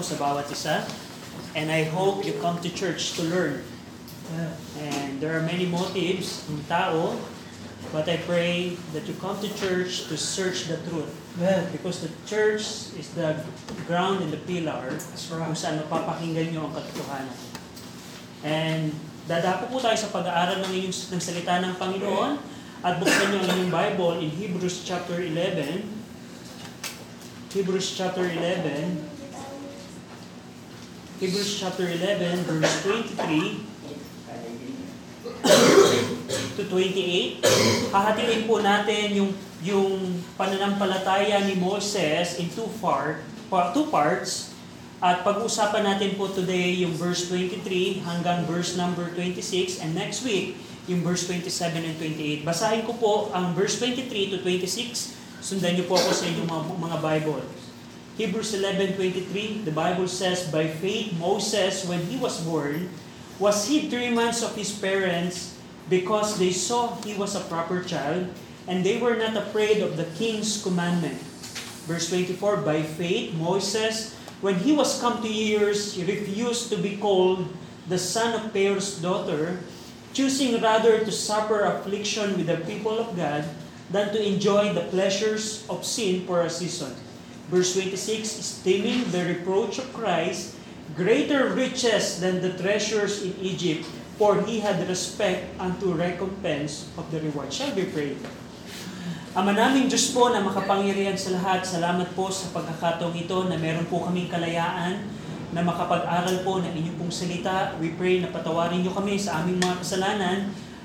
po sa bawat isa. And I hope you come to church to learn. And there are many motives ng tao, but I pray that you come to church to search the truth. Because the church is the ground and the pillar kung saan mapapakinggan nyo ang katotohanan. And dadapo po tayo sa pag-aaral ng, inyong, ng salita ng Panginoon at buksan nyo ang inyong Bible in Hebrews chapter 11. Hebrews chapter 11. Hebrews chapter 11 verse 23 to 28. Hahatiin po natin yung yung pananampalataya ni Moses in two part, two parts. At pag-uusapan natin po today yung verse 23 hanggang verse number 26 and next week yung verse 27 and 28. Basahin ko po ang verse 23 to 26. Sundan niyo po ako sa inyong mga, mga Bible. Hebrews 11:23, the Bible says, By faith Moses, when he was born, was hid three months of his parents because they saw he was a proper child, and they were not afraid of the king's commandment. Verse 24, By faith Moses, when he was come to years, refused to be called the son of Pharaoh's daughter, choosing rather to suffer affliction with the people of God than to enjoy the pleasures of sin for a season. Verse 26, esteeming the reproach of Christ greater riches than the treasures in Egypt, for he had respect unto recompense of the reward. Shall we pray? Ama naming Diyos po na makapangyarihan sa lahat, salamat po sa pagkakataong ito na meron po kaming kalayaan na makapag-aral po ng inyong pong salita. We pray na patawarin niyo kami sa aming mga kasalanan.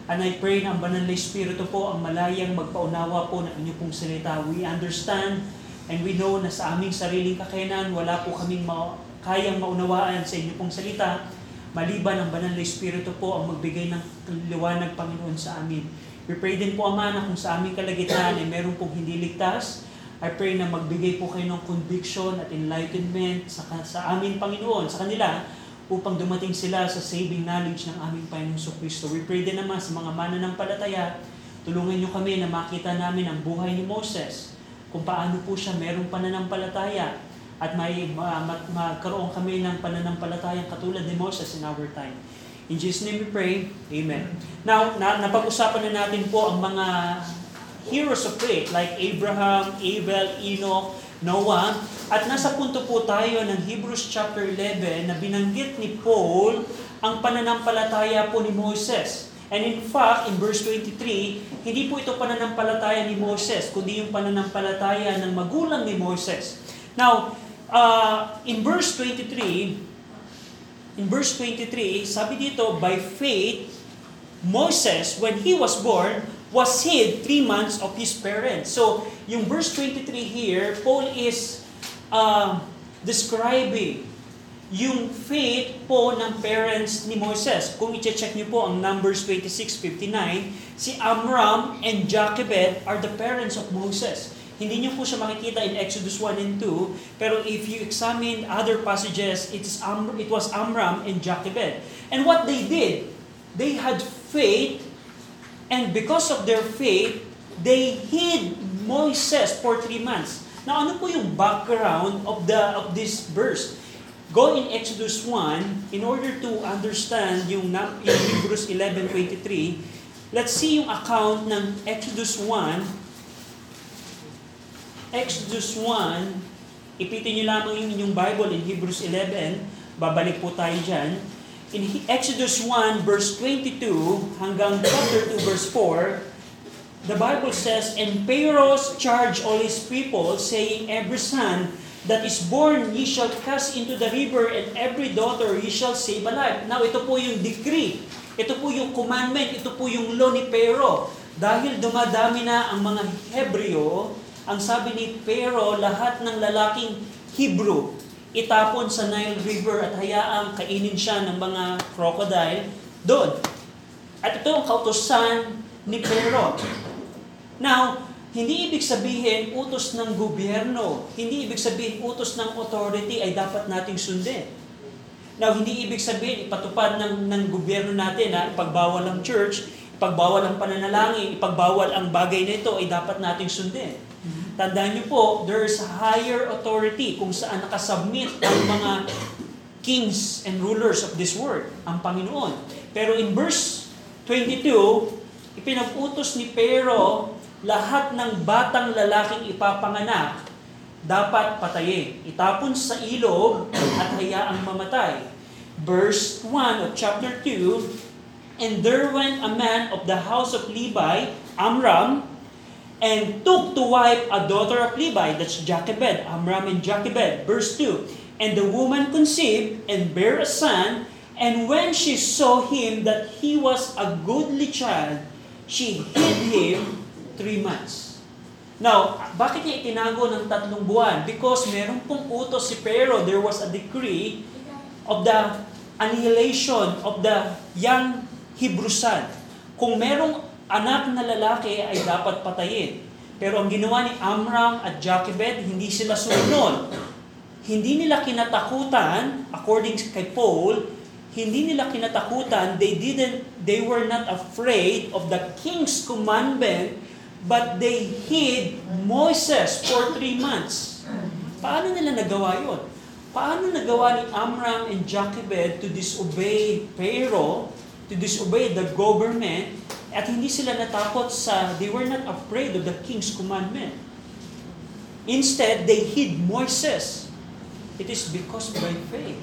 And I pray na ang banal na Espiritu po ang malayang magpaunawa po ng inyong pong salita. We understand and we know na sa aming sariling kakayanan, wala po kaming ma- kayang maunawaan sa inyong pong salita. Maliban ang banal na Espiritu po ang magbigay ng liwanag Panginoon sa amin. We pray din po, Ama, na kung sa aming kalagitnaan ay meron pong hindi ligtas, I pray na magbigay po kayo ng conviction at enlightenment sa, sa amin, Panginoon, sa kanila, upang dumating sila sa saving knowledge ng aming Panginoon Kristo. We pray din naman sa mga mananampalataya, tulungan niyo kami na makita namin ang buhay ni Moses, kung paano po siya merong pananampalataya, at may ma, ma, magkaroon kami ng pananampalatayang katulad ni Moses in our time. In Jesus' name we pray. Amen. Now, na, napag-usapan na natin po ang mga heroes of faith like Abraham, Abel, Enoch, Noah. At nasa punto po tayo ng Hebrews chapter 11 na binanggit ni Paul ang pananampalataya po ni Moses. And in fact, in verse 23, hindi po ito pananampalataya ni Moses, kundi yung pananampalataya ng magulang ni Moses. Now, uh, in verse 23, in verse 23, sabi dito, by faith, Moses, when he was born, was hid three months of his parents. So, yung verse 23 here, Paul is uh, describing yung faith po ng parents ni Moses. Kung i-check niyo po ang Numbers 26:59, si Amram and Jochebed are the parents of Moses. Hindi niyo po siya makikita in Exodus 1 and 2, pero if you examine other passages, it, is Am- it was Amram and Jochebed. And what they did, they had faith, and because of their faith, they hid Moses for three months. Now, ano po yung background of the of this verse? Go in Exodus 1, in order to understand yung, yung Hebrews 11.23, let's see yung account ng Exodus 1, Exodus 1, ipitin niyo lamang yung inyong Bible in Hebrews 11, babalik po tayo dyan. In Exodus 1 verse 22 hanggang chapter 2 verse 4, the Bible says, And Pharaoh charged all his people, saying, Every son that is born ye shall cast into the river, and every daughter ye shall save alive. Now, ito po yung decree. Ito po yung commandment. Ito po yung law ni Pharaoh. Dahil dumadami na ang mga Hebreo, ang sabi ni Pharaoh, lahat ng lalaking Hebrew, itapon sa Nile River at hayaang kainin siya ng mga crocodile doon. At ito ang kautosan ni Pharaoh. Now, hindi ibig sabihin utos ng gobyerno, hindi ibig sabihin utos ng authority ay dapat nating sundin. Now, hindi ibig sabihin ipatupad ng, ng gobyerno natin na ipagbawal ang church, ipagbawal ang pananalangin, ipagbawal ang bagay na ito ay dapat nating sundin. Tandaan niyo po, there's higher authority kung saan nakasubmit ang mga kings and rulers of this world, ang Panginoon. Pero in verse 22, ipinag-utos ni Pero lahat ng batang lalaking ipapanganak dapat patayin. Itapon sa ilog at hayaang mamatay. Verse 1 of chapter 2, And there went a man of the house of Levi, Amram, and took to wife a daughter of Levi, that's Jochebed, Amram and Jochebed. Verse 2, And the woman conceived and bare a son, and when she saw him that he was a goodly child, she hid him three months. Now, bakit niya itinago ng tatlong buwan? Because meron pong utos si Pero, there was a decree of the annihilation of the young Hebrew son. Kung merong anak na lalaki ay dapat patayin. Pero ang ginawa ni Amram at Jochebed, hindi sila sumunod. Hindi nila kinatakutan, according kay Paul, hindi nila kinatakutan, they didn't, they were not afraid of the king's commandment, but they hid Moses for three months. Paano nila nagawa yon? Paano nagawa ni Amram and Jochebed to disobey Pharaoh, to disobey the government, at hindi sila natakot sa, they were not afraid of the king's commandment. Instead, they hid Moses. It is because by faith.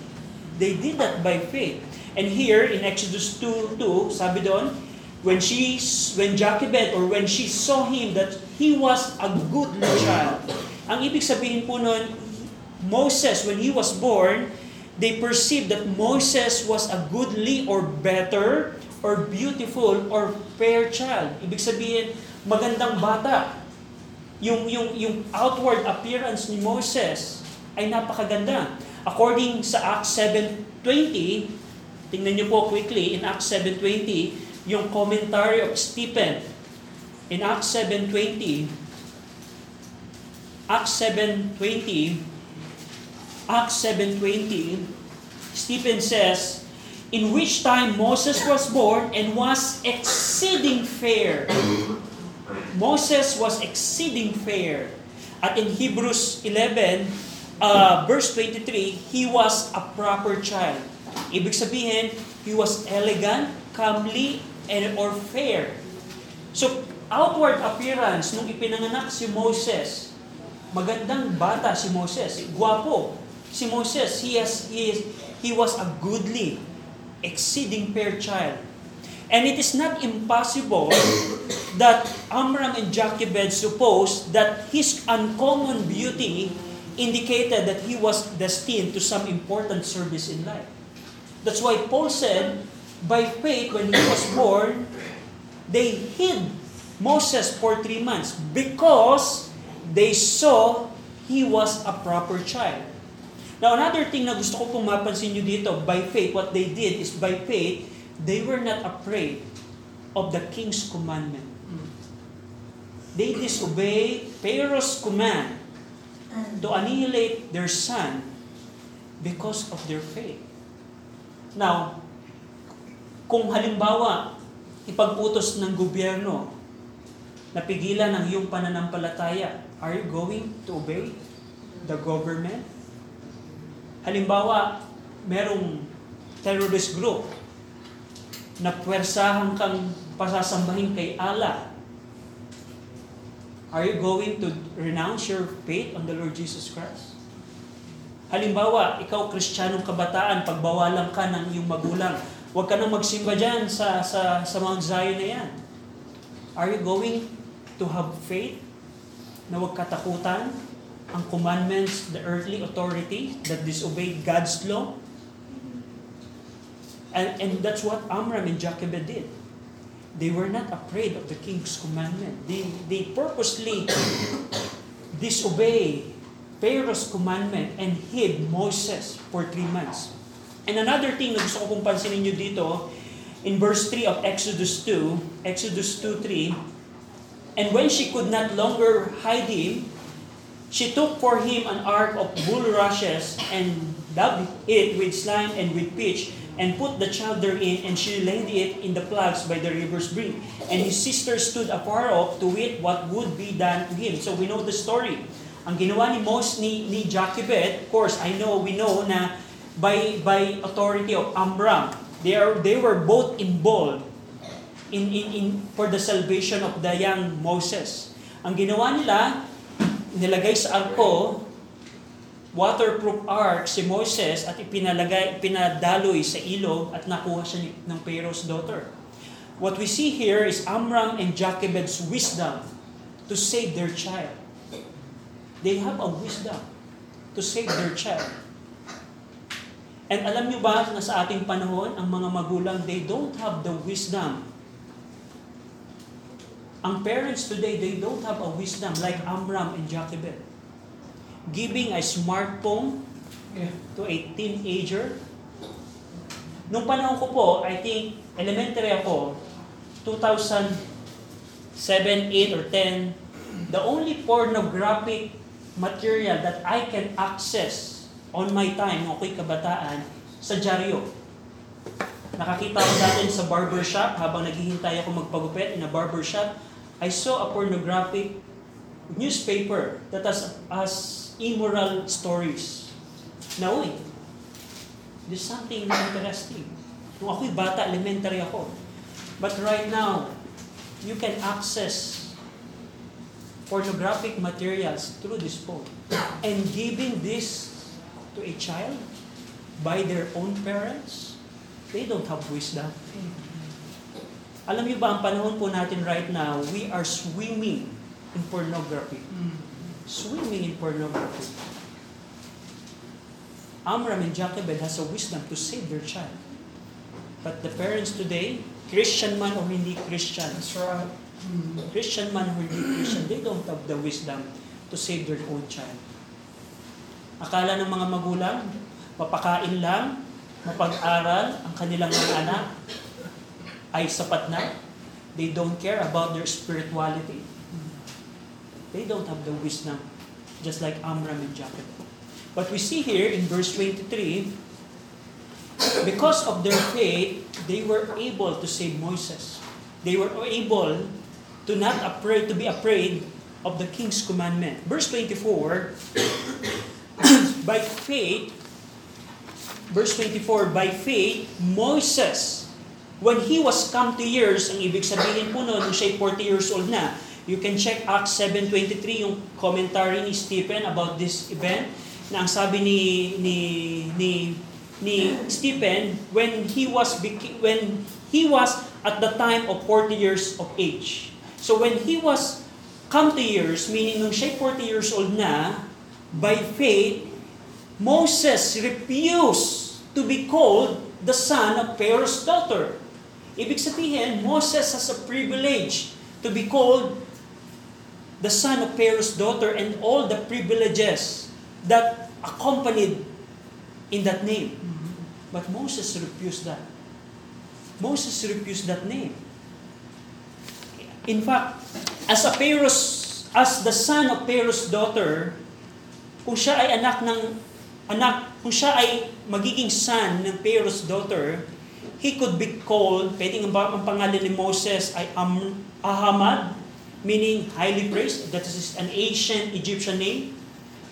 They did that by faith. And here in Exodus 2, 2 sabi doon, when she when Jochebed or when she saw him that he was a goodly child. Ang ibig sabihin po noon, Moses when he was born, they perceived that Moses was a goodly or better or beautiful or fair child. Ibig sabihin, magandang bata. Yung, yung, yung outward appearance ni Moses ay napakaganda. According sa Acts 7.20, tingnan niyo po quickly, in Acts 7.20, yung commentary of Stephen. In Acts 7.20, Acts 7.20, Acts 7.20, Stephen says, in which time Moses was born and was exceeding fair. Moses was exceeding fair. At in Hebrews 11, uh, verse 23, he was a proper child. Ibig sabihin, he was elegant, comely, and or fair. So, outward appearance, nung ipinanganak si Moses, magandang bata si Moses, guwapo. Si Moses, he, has, he, is, he was a goodly, exceeding fair child. And it is not impossible that Amram and Jochebed supposed that his uncommon beauty indicated that he was destined to some important service in life. That's why Paul said, by faith, when he was born, they hid Moses for three months because they saw he was a proper child. Now, another thing na gusto ko pong mapansin nyo dito, by faith, what they did is by faith, they were not afraid of the king's commandment. They disobeyed Pharaoh's command to annihilate their son because of their faith. Now, kung halimbawa, ipag-utos ng gobyerno na pigilan ang iyong pananampalataya, are you going to obey the government? Halimbawa, merong terrorist group na puwersahan kang pasasambahin kay Allah. Are you going to renounce your faith on the Lord Jesus Christ? Halimbawa, ikaw kristyanong kabataan, pagbawalan ka ng iyong magulang, huwag ka nang magsimba dyan sa, sa, sa Mount Zion na yan. Are you going to have faith na huwag katakutan ang commandments, the earthly authority that disobeyed God's law? And, and that's what Amram and Jochebed did. They were not afraid of the king's commandment. They, they purposely disobey Pharaoh's commandment and hid Moses for three months. And another thing na gusto ko pong pansinin nyo dito, in verse 3 of Exodus 2, Exodus 2.3, And when she could not longer hide him, she took for him an ark of bulrushes and dabbed it with slime and with pitch. and put the child therein, and she laid it in the plugs by the river's brink. And his sister stood afar off to wait what would be done to him. So we know the story. Ang ginawa ni Moses ni, ni Jochebed, of course, I know, we know na by, by authority of Amram, they, are, they were both involved in, in, in, for the salvation of the young Moses. Ang ginawa nila, nilagay sa arko, waterproof ark si Moses at ipinalagay, pinadaloy sa ilog at nakuha siya ng Pharaoh's daughter. What we see here is Amram and Jochebed's wisdom to save their child. They have a wisdom to save their child. And alam nyo ba na sa ating panahon, ang mga magulang, they don't have the wisdom. Ang parents today, they don't have a wisdom like Amram and Jochebed. Giving a smartphone to a teenager. Nung panahon ko po, I think elementary ako, 2007, 8, or 10, the only pornographic material that I can access on my time, nung ako'y kabataan, sa dyaryo. Nakakita ko dati sa barbershop habang naghihintay ako magpagupit in a barbershop. I saw a pornographic newspaper that has, has immoral stories. Na uy, there's something interesting. Nung ako'y bata, elementary ako. But right now, you can access pornographic materials through this phone. And giving this to a child by their own parents, they don't have wisdom. Alam niyo ba, ang panahon po natin right now, we are swimming in pornography. Swimming in pornography. Amram and Jochebed has a wisdom to save their child. But the parents today, Christian man or hindi Christian, That's right. Christian man or hindi Christian, they don't have the wisdom to save their own child. Akala ng mga magulang, mapakain lang, mapag-aral ang kanilang mga anak ay sapat na. They don't care about their spirituality. They don't have the wisdom, just like Amram and Jacob. But we see here in verse 23, because of their faith, they were able to save Moses. They were able to not afraid to be afraid of the king's commandment. Verse 24, by faith, verse 24, by faith, Moses, when he was come to years, ang ibig sabihin po noon, siya'y 40 years old na, you can check Acts 7.23, yung commentary ni Stephen about this event, na ang sabi ni, ni, ni, ni Stephen, when he was, when he was at the time of 40 years of age. So when he was come to years, meaning nung siya'y 40 years old na, by faith, Moses refused to be called the son of Pharaoh's daughter. Ibig sabihin, Moses has a privilege to be called the son of Pharaoh's daughter and all the privileges that accompanied in that name. But Moses refused that. Moses refused that name. In fact, as a Pharaoh's, as the son of Pharaoh's daughter, kung siya ay anak ng anak, kung siya ay magiging son ng Pharaoh's daughter, he could be called, pwedeng ang, ang pangalan ni Moses ay Am, Ahamad, meaning highly praised. That is an ancient Egyptian name.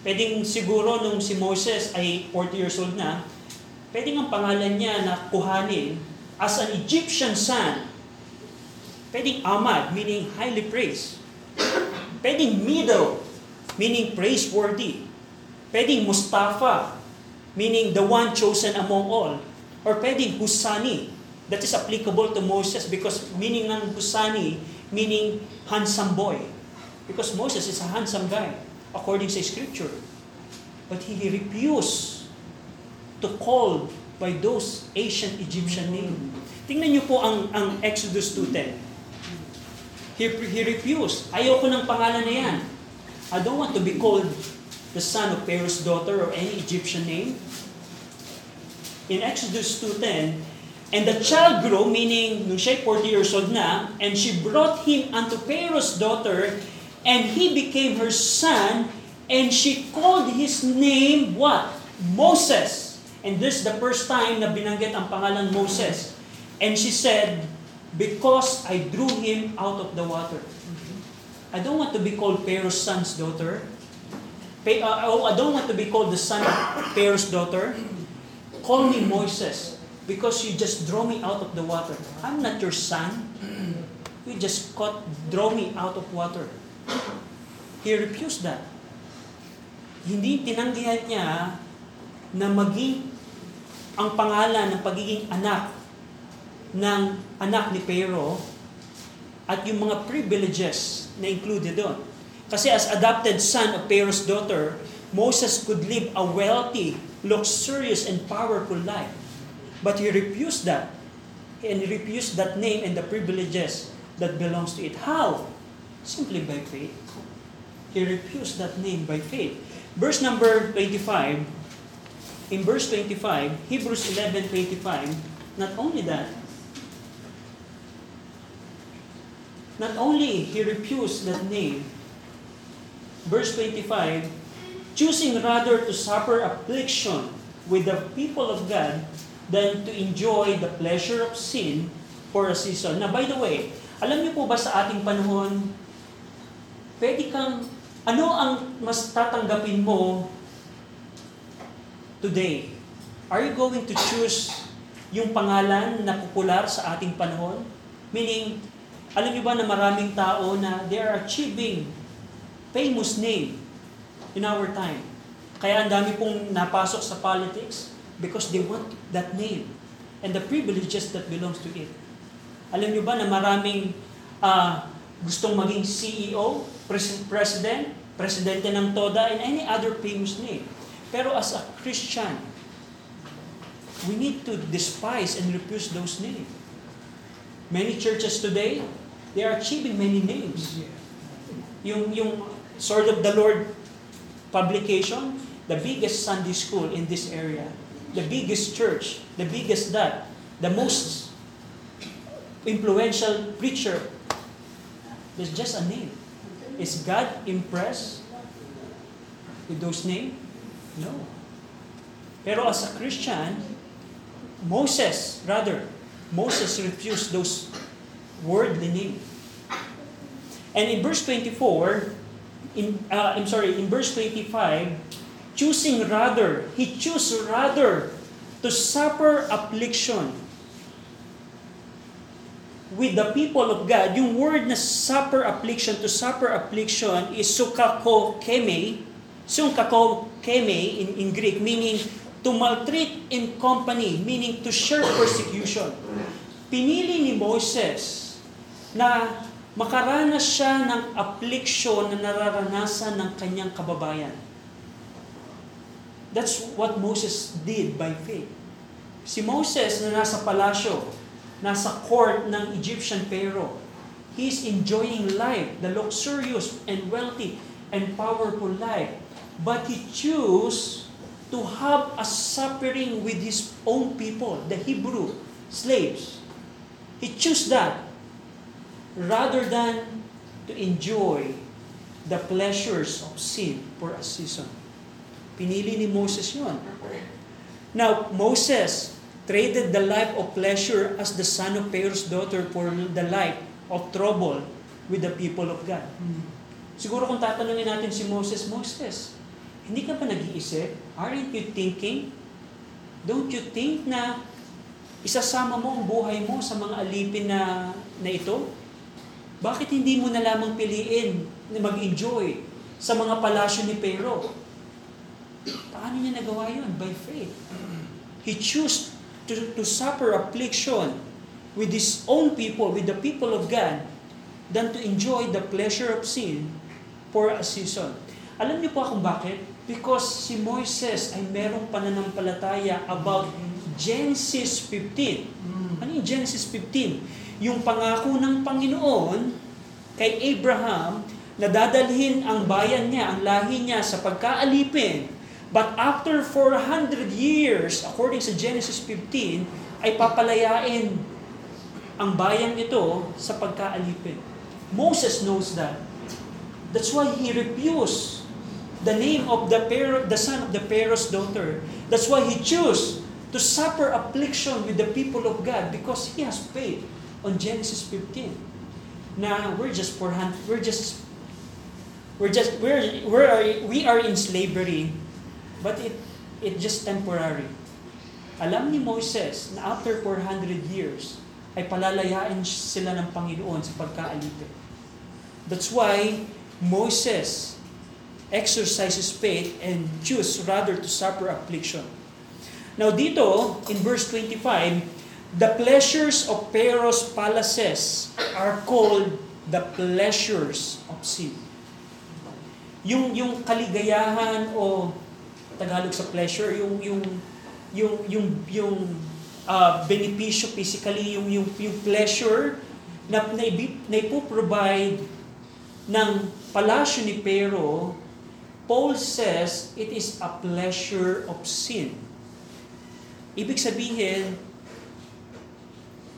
Pwedeng siguro nung si Moses ay 40 years old na, pwedeng ang pangalan niya na kuhanin as an Egyptian son. Pwedeng Ahmad, meaning highly praised. Pwedeng middle, meaning praiseworthy. Pwedeng Mustafa, meaning the one chosen among all. Or pwedeng Husani, that is applicable to Moses because meaning ng Husani, meaning handsome boy. Because Moses is a handsome guy, according sa scripture. But he refused to call by those ancient Egyptian names. Tingnan niyo po ang, ang Exodus 2.10. He, he refused. Ayoko ng pangalan na yan. I don't want to be called the son of Pharaoh's daughter or any Egyptian name. In Exodus 2.10, And the child grew, meaning nung siya'y 40 years old na, and she brought him unto Pharaoh's daughter, and he became her son, and she called his name what? Moses. And this the first time na binanggit ang pangalan Moses. And she said, because I drew him out of the water. I don't want to be called Pharaoh's son's daughter. Oh, I don't want to be called the son of Pharaoh's daughter. Call me Moses because you just draw me out of the water. I'm not your son. You just caught, draw me out of water. He refused that. Hindi tinanggihan niya na maging ang pangalan ng pagiging anak ng anak ni Pharaoh at yung mga privileges na included doon. Kasi as adopted son of Pharaoh's daughter, Moses could live a wealthy, luxurious, and powerful life. But he refused that. And he refused that name and the privileges that belongs to it. How? Simply by faith. He refused that name by faith. Verse number 25, in verse 25, Hebrews 11:25, not only that, not only he refused that name, verse 25, choosing rather to suffer affliction with the people of God than to enjoy the pleasure of sin for a season. Now, by the way, alam niyo po ba sa ating panahon, pwede kang, ano ang mas tatanggapin mo today? Are you going to choose yung pangalan na popular sa ating panahon? Meaning, alam niyo ba na maraming tao na they are achieving famous name in our time. Kaya ang dami pong napasok sa politics because they want that name and the privileges that belongs to it. Alam niyo ba na maraming ah, gustong maging CEO, pres- president, presidente ng TODA, and any other famous name. Pero as a Christian, we need to despise and refuse those names. Many churches today, they are achieving many names. Yung, yung Sword of the Lord publication, the biggest Sunday school in this area, the biggest church, the biggest that, the most influential preacher. There's just a name. Is God impressed with those names? No. Pero as a Christian, Moses, rather, Moses refused those worldly names. And in verse 24, in, uh, I'm sorry, in verse 25, choosing rather, he chose rather to suffer affliction with the people of God. Yung word na suffer affliction, to suffer affliction is sukako keme, sukako keme in, in Greek, meaning to maltreat in company, meaning to share persecution. Pinili ni Moses na makaranas siya ng affliction na nararanasan ng kanyang kababayan. That's what Moses did by faith. Si Moses na nasa palasyo, nasa court ng Egyptian Pharaoh, he's enjoying life, the luxurious and wealthy and powerful life. But he chose to have a suffering with his own people, the Hebrew slaves. He chose that rather than to enjoy the pleasures of sin for a season. Pinili ni Moses yun. Now, Moses traded the life of pleasure as the son of Pharaoh's daughter for the life of trouble with the people of God. Siguro kung tatanungin natin si Moses, Moses, hindi ka ba nag-iisip? Aren't you thinking? Don't you think na isasama mo ang buhay mo sa mga alipin na, na ito? Bakit hindi mo na lamang piliin na mag-enjoy sa mga palasyo ni Pharaoh? Paano niya nagawa yun? By faith. He chose to, to suffer affliction with his own people, with the people of God, than to enjoy the pleasure of sin for a season. Alam niyo po kung bakit? Because si Moises ay merong pananampalataya about Genesis 15. Ano yung Genesis 15? Yung pangako ng Panginoon kay Abraham na dadalhin ang bayan niya, ang lahi niya sa pagkaalipin. But after 400 years, according sa Genesis 15, ay papalayain ang bayan ito sa pagkaalipin. Moses knows that. That's why he refused the name of the Pharaoh, the son of the Pharaoh's daughter. That's why he chose to suffer affliction with the people of God because he has faith on Genesis 15. Now we're just for we're just we're just we're, we're we are in slavery, but it it just temporary. Alam ni Moses na after 400 years ay palalayain sila ng Panginoon sa pagkaalipin. That's why Moses exercises faith and choose rather to suffer affliction. Now dito, in verse 25, the pleasures of Pharaoh's palaces are called the pleasures of sin. Yung yung kaligayahan o Tagalog sa pleasure, yung yung yung yung yung uh, benepisyo physically, yung yung yung pleasure na na, na provide ng palasyo ni Pero, Paul says it is a pleasure of sin. Ibig sabihin,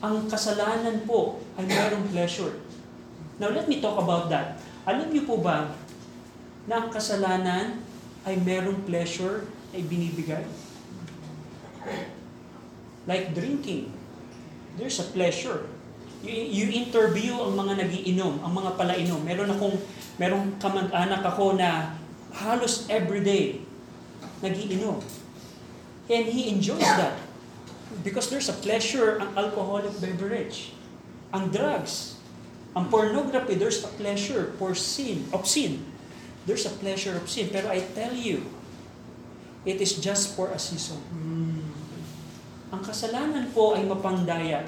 ang kasalanan po ay mayroong pleasure. Now let me talk about that. Alam niyo po ba na ang kasalanan ay mayroong pleasure ay binibigay? Like drinking. There's a pleasure you, interview ang mga nagiinom, ang mga palainom. Meron akong, meron kamag-anak ako na halos everyday nagiinom. And he enjoys that. Because there's a pleasure ang alcoholic beverage. Ang drugs. Ang pornography, there's a pleasure for sin, of sin. There's a pleasure of sin. Pero I tell you, it is just for a season. Mm. Ang kasalanan po ay mapangdaya.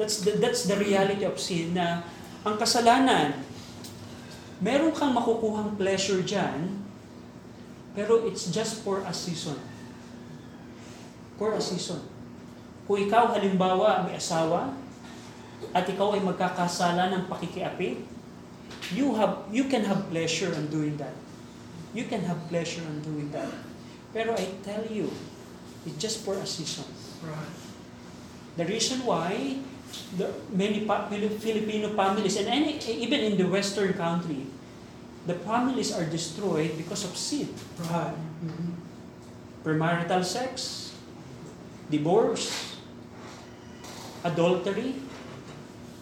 That's the, that's the reality of sin na ang kasalanan, meron kang makukuhang pleasure dyan, pero it's just for a season. For a season. Kung ikaw halimbawa may asawa, at ikaw ay magkakasala ng pakikiapi, you have you can have pleasure in doing that. You can have pleasure in doing that. Pero I tell you, it's just for a season. Right. The reason why the many Filipino families and any, even in the Western country, the families are destroyed because of sin. Right. Mm-hmm. Premarital sex, divorce, adultery.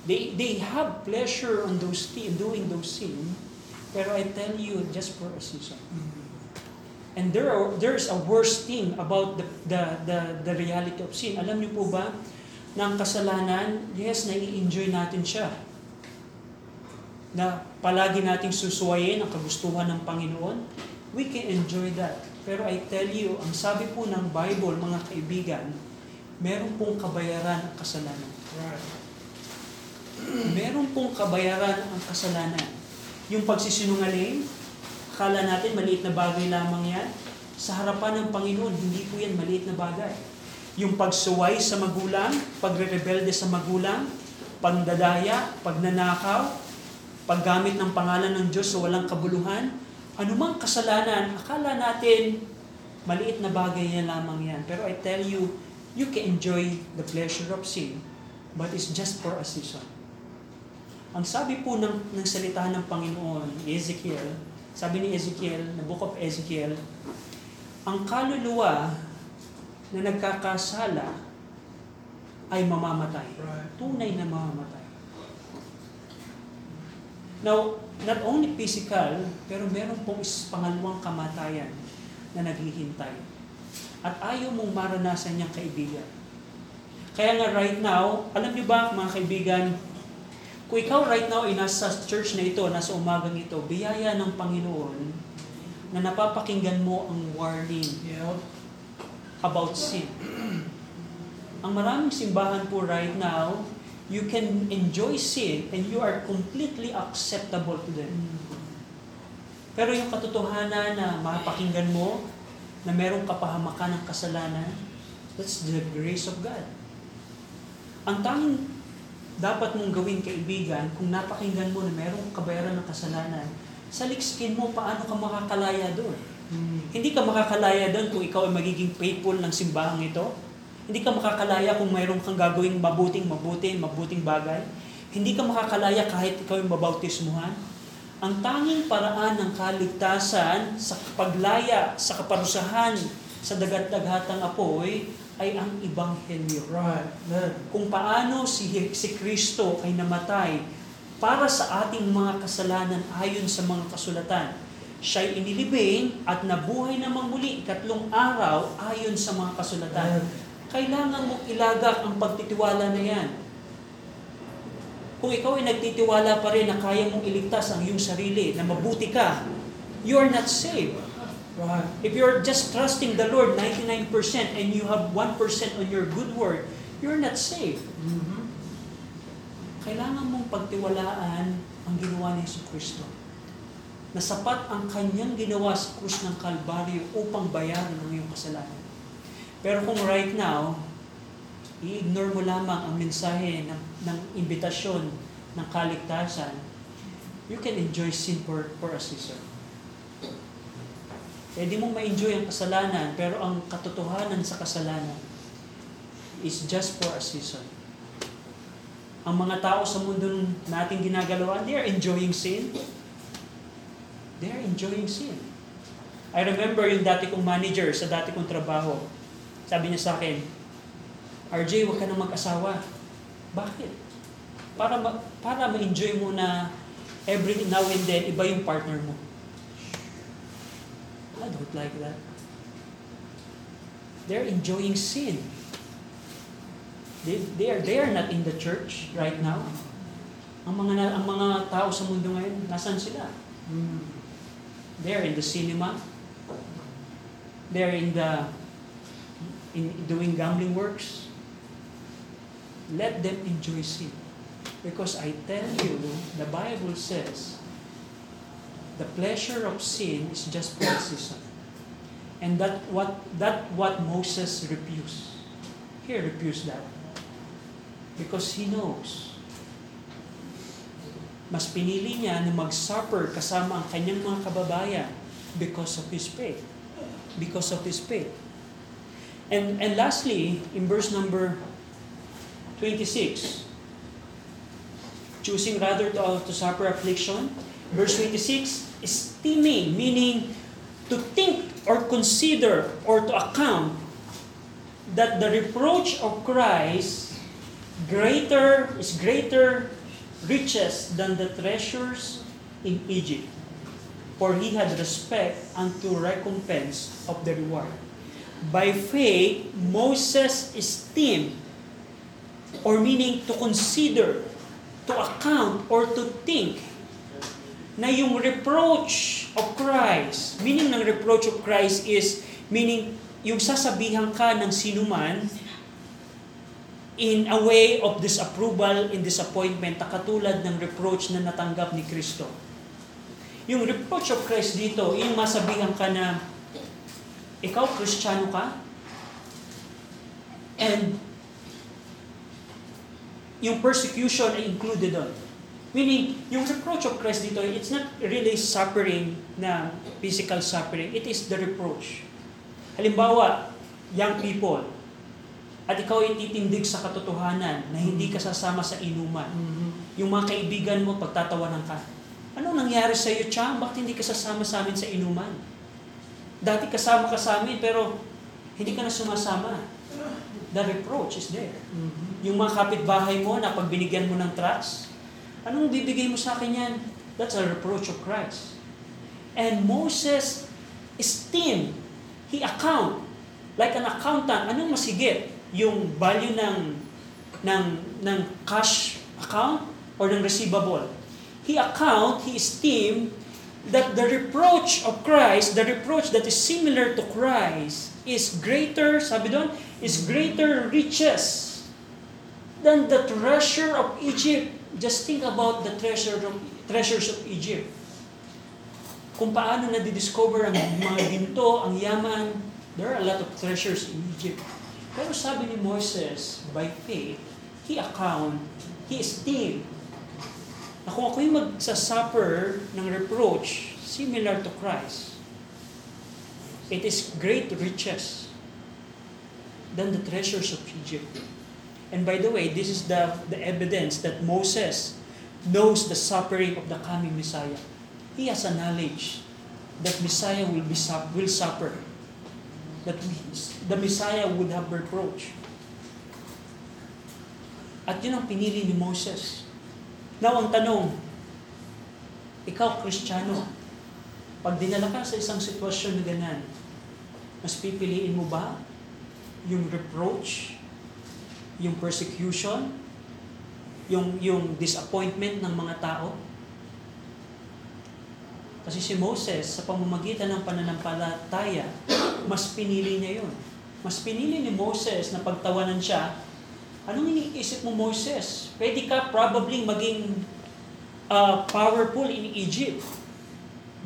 They, they have pleasure on those in doing those sin, pero I tell you, just for a season. And there are, there's a worse thing about the, the, the, the reality of sin. Alam niyo po ba, ng kasalanan, yes, nai-enjoy natin siya. Na palagi nating susuwayin ang kagustuhan ng Panginoon, we can enjoy that. Pero I tell you, ang sabi po ng Bible, mga kaibigan, meron pong kabayaran ang kasalanan. Meron pong kabayaran ang kasalanan. Yung pagsisinungaling, akala natin maliit na bagay lamang yan. Sa harapan ng Panginoon, hindi po yan maliit na bagay yung pagsuway sa magulang, pagre-rebelde sa magulang, pagdadaya, pagnanakaw, paggamit ng pangalan ng Diyos sa walang kabuluhan, anumang kasalanan, akala natin maliit na bagay yan lamang yan. Pero I tell you, you can enjoy the pleasure of sin, but it's just for a season. Ang sabi po ng, ng salita ng Panginoon, Ezekiel, sabi ni Ezekiel, na book of Ezekiel, ang kaluluwa na nagkakasala ay mamamatay. Tunay na mamamatay. Now, not only physical, pero meron pong pangalawang kamatayan na naghihintay. At ayaw mong maranasan niyang kaibigan. Kaya nga right now, alam niyo ba mga kaibigan, kung ikaw right now ay nasa church na ito, nasa umagang ito, biyaya ng Panginoon na napapakinggan mo ang warning. Yeah about sin. Ang maraming simbahan po right now, you can enjoy sin and you are completely acceptable to them. Pero yung katotohanan na mapakinggan mo, na merong kapahamakan ng kasalanan, that's the grace of God. Ang tanging dapat mong gawin kaibigan, kung napakinggan mo na merong kabayaran ng kasalanan, saliksikin mo paano ka makakalaya doon. Hmm. Hindi ka makakalaya doon kung ikaw ay magiging faithful ng simbahang ito. Hindi ka makakalaya kung mayroon kang gagawing mabuting, mabuti, mabuting bagay. Hindi ka makakalaya kahit ikaw ay mabautismuhan. ang tanging paraan ng kaligtasan sa paglaya, sa kaparusahan, sa dagat-dagatang apoy, ay ang Ibanghelyo. Right. Amen. Kung paano si, si Kristo ay namatay para sa ating mga kasalanan ayon sa mga kasulatan. Siya'y inilibing at nabuhay namang muli ikatlong araw ayon sa mga kasulatan. Amen. Kailangan mong ilagak ang pagtitiwala na yan. Kung ikaw ay nagtitiwala pa rin na kaya mong iligtas ang iyong sarili, na mabuti ka, you are not saved. Right. If you're just trusting the Lord 99% and you have 1% on your good work, you're not saved. Mm-hmm. Kailangan mong pagtiwalaan ang ginawa ni Yesu Kristo. Na sapat ang kanyang ginawa sa krus ng Kalbaryo upang bayaran ang iyong kasalanan. Pero kung right now, i-ignore mo lamang ang mensahe ng, ng imbitasyon ng kaligtasan, you can enjoy sin for, for a season. Pwede mong ma-enjoy ang kasalanan, pero ang katotohanan sa kasalanan is just for a season. Ang mga tao sa mundo nating ginagalawan, they are enjoying sin. They are enjoying sin. I remember yung dati kong manager sa dati kong trabaho. Sabi niya sa akin, RJ, huwag ka nang mag-asawa. Bakit? Para ma- para ma-enjoy mo na every now and then, iba yung partner mo. I don't like that. They're enjoying sin. They, they are they are not in the church right now. Ang mga ang mga tao sa mundo ngayon, nasan sila? Mm. They're in the cinema. They're in the in doing gambling works. Let them enjoy sin. Because I tell you, the Bible says, the pleasure of sin is just for a season. And that what that what Moses refused. He refused that. Because he knows. Mas pinili niya na mag-suffer kasama ang kanyang mga kababayan because of his faith. Because of his faith. And and lastly, in verse number 26, choosing rather to, uh, to suffer affliction. Verse 26, esteeming, meaning to think or consider or to account that the reproach of Christ greater is greater riches than the treasures in Egypt. For he had respect unto recompense of the reward. By faith, Moses esteemed, or meaning to consider, to account, or to think, na yung reproach of Christ, meaning ng reproach of Christ is, meaning yung sasabihan ka ng sinuman in a way of disapproval and disappointment katulad ng reproach na natanggap ni Kristo. Yung reproach of Christ dito, yung masabihan ka na ikaw, Kristiyano ka? And yung persecution ay included doon. Meaning, yung reproach of Christ dito, it's not really suffering na physical suffering. It is the reproach. Halimbawa, young people, at ikaw ay titindig sa katotohanan na hindi ka sasama sa inuman. Mm-hmm. Yung mga kaibigan mo, pagtatawanan ka. Ano nangyari sa iyo, Chang? Bakit hindi ka sasama sa amin sa inuman? Dati kasama ka sa amin, pero hindi ka na sumasama. The reproach is there. Mm-hmm. Yung mga kapitbahay mo na pag binigyan mo ng trust, anong bibigay mo sa akin yan? That's a reproach of Christ. And Moses esteemed, he account, like an accountant, anong masigit? Yung value ng, ng, ng cash account or ng receivable. He account, he esteemed that the reproach of Christ, the reproach that is similar to Christ, is greater, sabi doon, is greater riches than the treasure of Egypt. Just think about the treasure of, treasures of Egypt. Kung paano na-discover ang mga ginto, ang yaman, there are a lot of treasures in Egypt. Pero sabi ni Moses, by faith, he account, he esteemed na kung ako'y magsasuffer ng reproach similar to Christ, it is great riches than the treasures of Egypt. And by the way, this is the, the evidence that Moses knows the suffering of the coming Messiah. he has a knowledge that Messiah will be will suffer. That the Messiah would have reproach. At yun ang pinili ni Moses. Now, ang tanong, ikaw, Kristiyano, pag dinala ka sa isang sitwasyon na ganyan, mas pipiliin mo ba yung reproach, yung persecution, yung, yung disappointment ng mga tao? Kasi si Moses, sa pamamagitan ng pananampalataya, mas pinili niya yun. Mas pinili ni Moses na pagtawanan siya. Anong iniisip mo, Moses? Pwede ka probably maging uh, powerful in Egypt.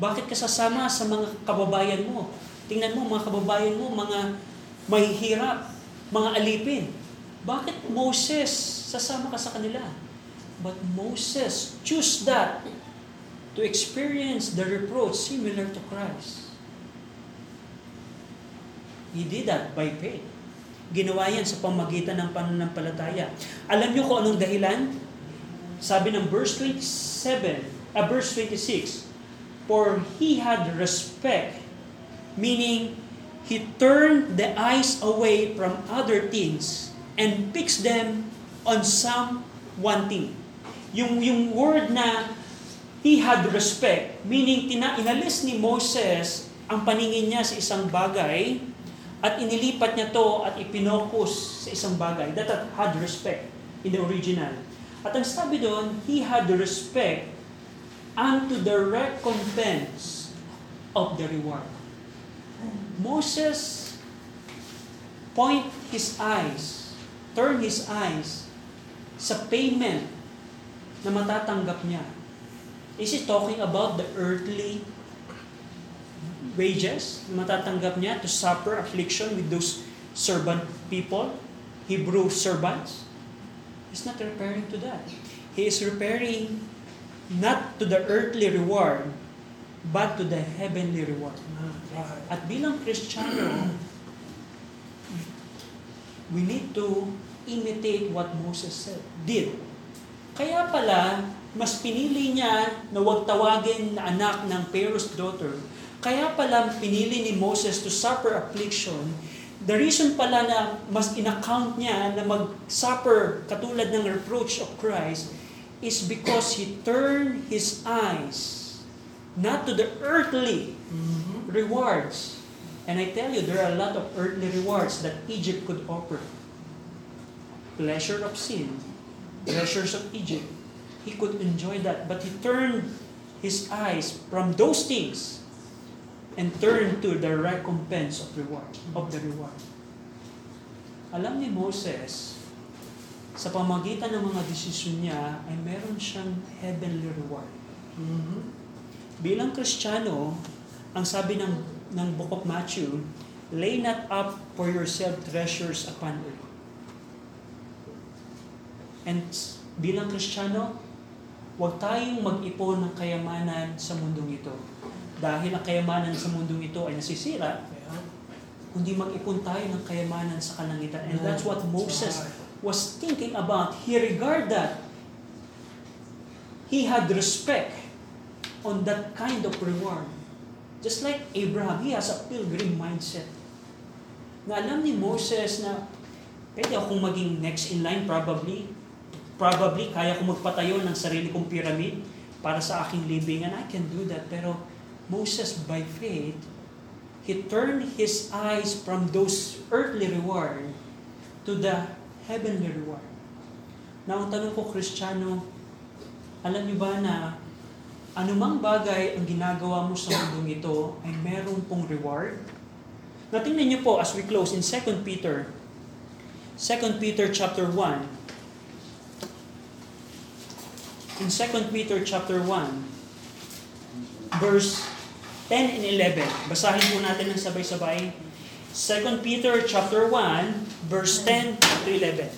Bakit ka sasama sa mga kababayan mo? Tingnan mo, mga kababayan mo, mga mahihirap, mga alipin. Bakit Moses, sasama ka sa kanila? But Moses choose that to experience the reproach similar to Christ. He did that by faith. Ginawa yan sa pamagitan ng pananampalataya. Alam niyo kung anong dahilan? Sabi ng verse 27, uh, verse 26, For he had respect, meaning he turned the eyes away from other things and fixed them on some one thing. Yung, yung word na he had respect, meaning tina, inalis ni Moses ang paningin niya sa isang bagay at inilipat niya to at ipinokus sa isang bagay. That had respect in the original. At ang sabi doon, he had respect unto the recompense of the reward. Moses point his eyes, turn his eyes sa payment na matatanggap niya. Is he talking about the earthly wages matatanggap niya to suffer affliction with those servant people, Hebrew servants? He's not referring to that. He is referring not to the earthly reward, but to the heavenly reward. Right. At bilang Kristiyano, we need to imitate what Moses said, did. Kaya pala, mas pinili niya na huwag tawagin na anak ng Pharaoh's daughter. Kaya pala pinili ni Moses to suffer affliction. The reason pala na mas in-account niya na mag-suffer katulad ng reproach of Christ is because he turned his eyes not to the earthly rewards. And I tell you, there are a lot of earthly rewards that Egypt could offer. Pleasure of sin, pleasures of Egypt. He could enjoy that, but he turned his eyes from those things and turned to the recompense of reward, of the reward. Alam ni Moses, sa pamagitan ng mga desisyon niya, ay meron siyang heavenly reward Mhm. bilang Kristiyano, ang sabi ng, ng Book of Matthew, lay not up for yourself treasures upon earth. And bilang Kristiyano, huwag tayong mag-ipon ng kayamanan sa mundong ito. Dahil ang kayamanan sa mundong ito ay nasisira, kundi mag-ipon tayo ng kayamanan sa kalangitan. And that's what Moses was thinking about. He regard that. He had respect on that kind of reward. Just like Abraham, he has a pilgrim mindset. Na alam ni Moses na pwede akong maging next in line probably. Probably kaya kong magpatayo ng sarili kong pyramid para sa aking libingan. I can do that. Pero Moses by faith, he turned his eyes from those earthly reward to the heavenly reward. Now, ang tanong ko, Kristiyano, alam niyo ba na anumang bagay ang ginagawa mo sa mundong ito ay meron pong reward? Na tingnan niyo po as we close in 2 Peter, 2 Peter chapter 1, in 2 Peter chapter 1, verse 10 and 11. Basahin po natin ng sabay-sabay. 2 Peter chapter 1, verse 10 to 11.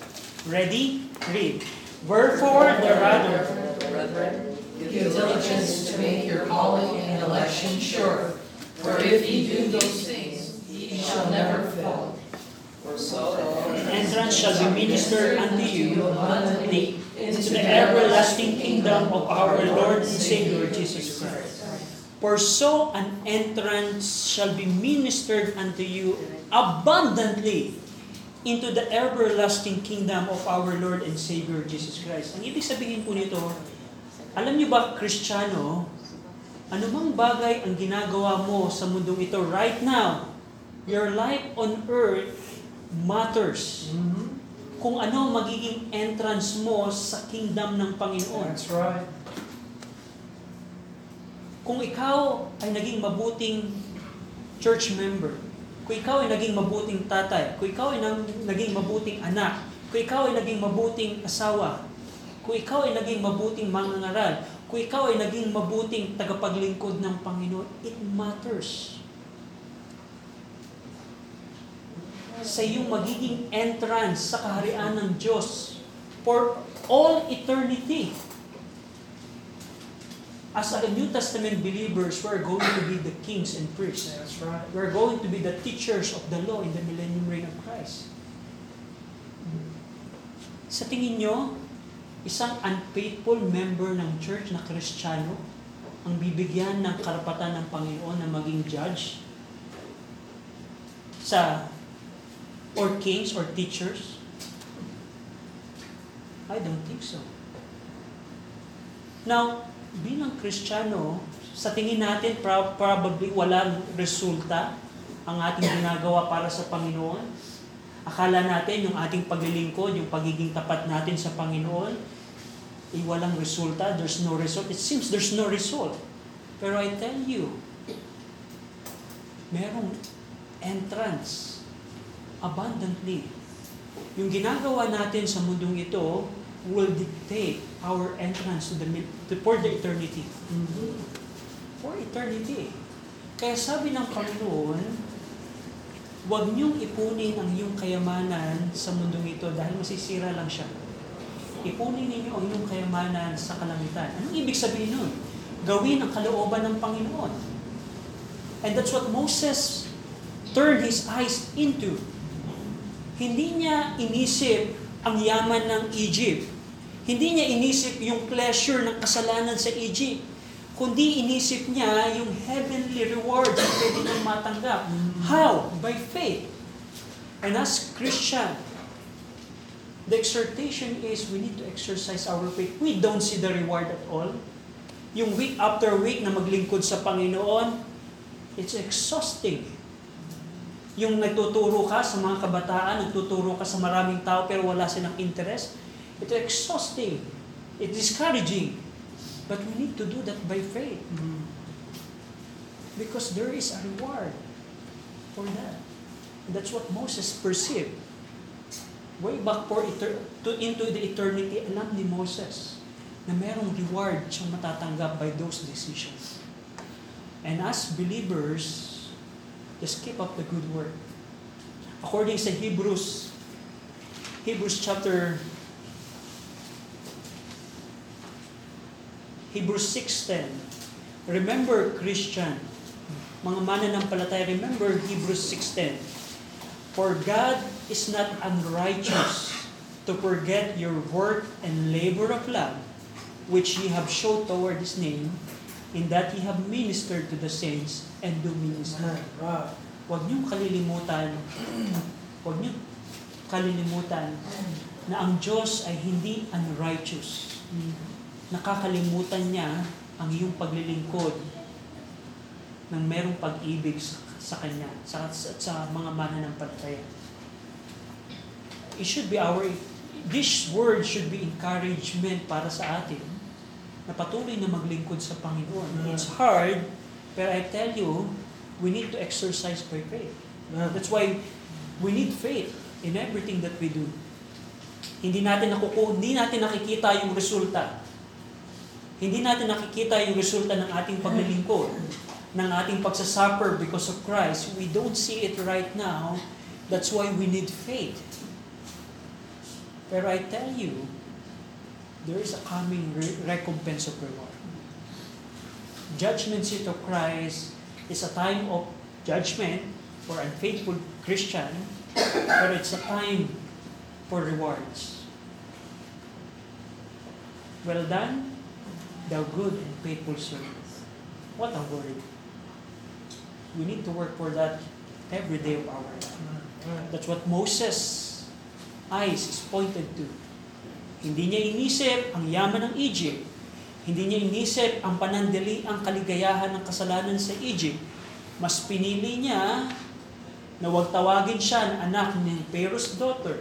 Ready? Read. Wherefore the rather Brethren, give diligence to make your calling and election sure. For if ye do those things, ye shall never fall. For so entrance shall be ministered unto you abundantly into the everlasting kingdom of our Lord and Savior Jesus Christ. For so an entrance shall be ministered unto you abundantly into the everlasting kingdom of our Lord and Savior Jesus Christ. Ang ibig sabihin po nito, alam niyo ba, Kristiyano, anumang bagay ang ginagawa mo sa mundong ito right now, your life on earth matters. Mm-hmm. Kung ano magiging entrance mo sa kingdom ng Panginoon. That's right. Kung ikaw ay naging mabuting church member, kung ikaw ay naging mabuting tatay, kung ikaw ay naging mabuting anak, kung ikaw ay naging mabuting asawa, kung ikaw ay naging mabuting mangangaral, kung ikaw ay naging mabuting tagapaglingkod ng Panginoon, it matters. Sa iyong magiging entrance sa kaharian ng Diyos for all eternity. As a New Testament believers, we're going to be the kings and priests. That's right. We're going to be the teachers of the law in the millennium reign of Christ. Sa tingin nyo, isang unfaithful member ng church na kristyano ang bibigyan ng karapatan ng Panginoon na maging judge sa or kings or teachers? I don't think so. Now, bilang Kristiyano, sa tingin natin pro- probably walang resulta ang ating ginagawa para sa Panginoon. Akala natin yung ating paglilingkod, yung pagiging tapat natin sa Panginoon, ay walang resulta, there's no result. It seems there's no result. Pero I tell you, merong entrance abundantly. Yung ginagawa natin sa mundong ito will dictate our entrance to the to, for the eternity. Mm-hmm. For eternity. Kaya sabi ng Panginoon, huwag niyong ipunin ang iyong kayamanan sa mundong ito dahil masisira lang siya. Ipunin ninyo ang iyong kayamanan sa kalangitan. Anong ibig sabihin nun? Gawin ang kalooban ng Panginoon. And that's what Moses turned his eyes into. Hindi niya inisip ang yaman ng Egypt. Hindi niya inisip yung pleasure ng kasalanan sa Egypt. Kundi inisip niya yung heavenly rewards na pwede niyang matanggap. How? By faith. And as Christian, the exhortation is we need to exercise our faith. We don't see the reward at all. Yung week after week na maglingkod sa Panginoon, it's exhausting. Yung nagtuturo ka sa mga kabataan, nagtuturo ka sa maraming tao pero wala silang interest, it's exhausting. It's discouraging. But we need to do that by faith Mm-hmm. because there is a reward for that. And that's what Moses perceived. Way back for eter- to, into the eternity, alam ni Moses na merong reward siyang matatanggap by those decisions. And as believers, just keep up the good work. According sa Hebrews, Hebrews chapter Hebrews 6.10 Remember, Christian, mga mananampalataya, remember Hebrews 6.10 For God is not unrighteous to forget your work and labor of love, which ye have showed toward His name, in that ye have ministered to the saints and do minister. Huwag niyong kalilimutan, huwag niyong kalilimutan na ang Diyos ay hindi unrighteous. Nakakalimutan niya ang iyong paglilingkod ng merong pag-ibig sa, sa Kanya, sa, sa, sa mga mananampalataya. It should be our, this word should be encouragement para sa atin na patuloy na maglingkod sa Panginoon. It's hard, but I tell you, we need to exercise by faith. That's why we need faith in everything that we do. Hindi natin nakuku hindi natin nakikita yung resulta. Hindi natin nakikita yung resulta ng ating paglilingkod, ng ating pagsasuffer because of Christ. We don't see it right now. That's why we need faith. Pero I tell you, there is a coming re- recompense of reward. Judgment seat of Christ is a time of judgment for unfaithful Christian, but it's a time for rewards. Well done, thou good and faithful servant. What a word. We need to work for that every day of our life. That's what Moses' eyes is pointed to. Hindi niya inisip ang yaman ng Egypt. Hindi niya inisip ang panandali, ang kaligayahan ng kasalanan sa Egypt. Mas pinili niya na huwag tawagin siya na anak ni Pharaoh's daughter.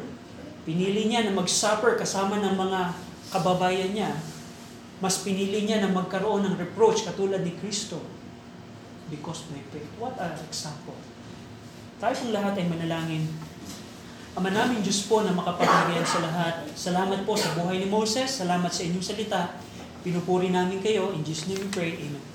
Pinili niya na mag-suffer kasama ng mga kababayan niya. Mas pinili niya na magkaroon ng reproach katulad ni Kristo. Because my faith. What an example. Tayo pong lahat ay manalangin. Ama namin Diyos po na makapagbigyan sa lahat. Salamat po sa buhay ni Moses. Salamat sa inyong salita. Pinupuri namin kayo. In Jesus' name we pray. Amen.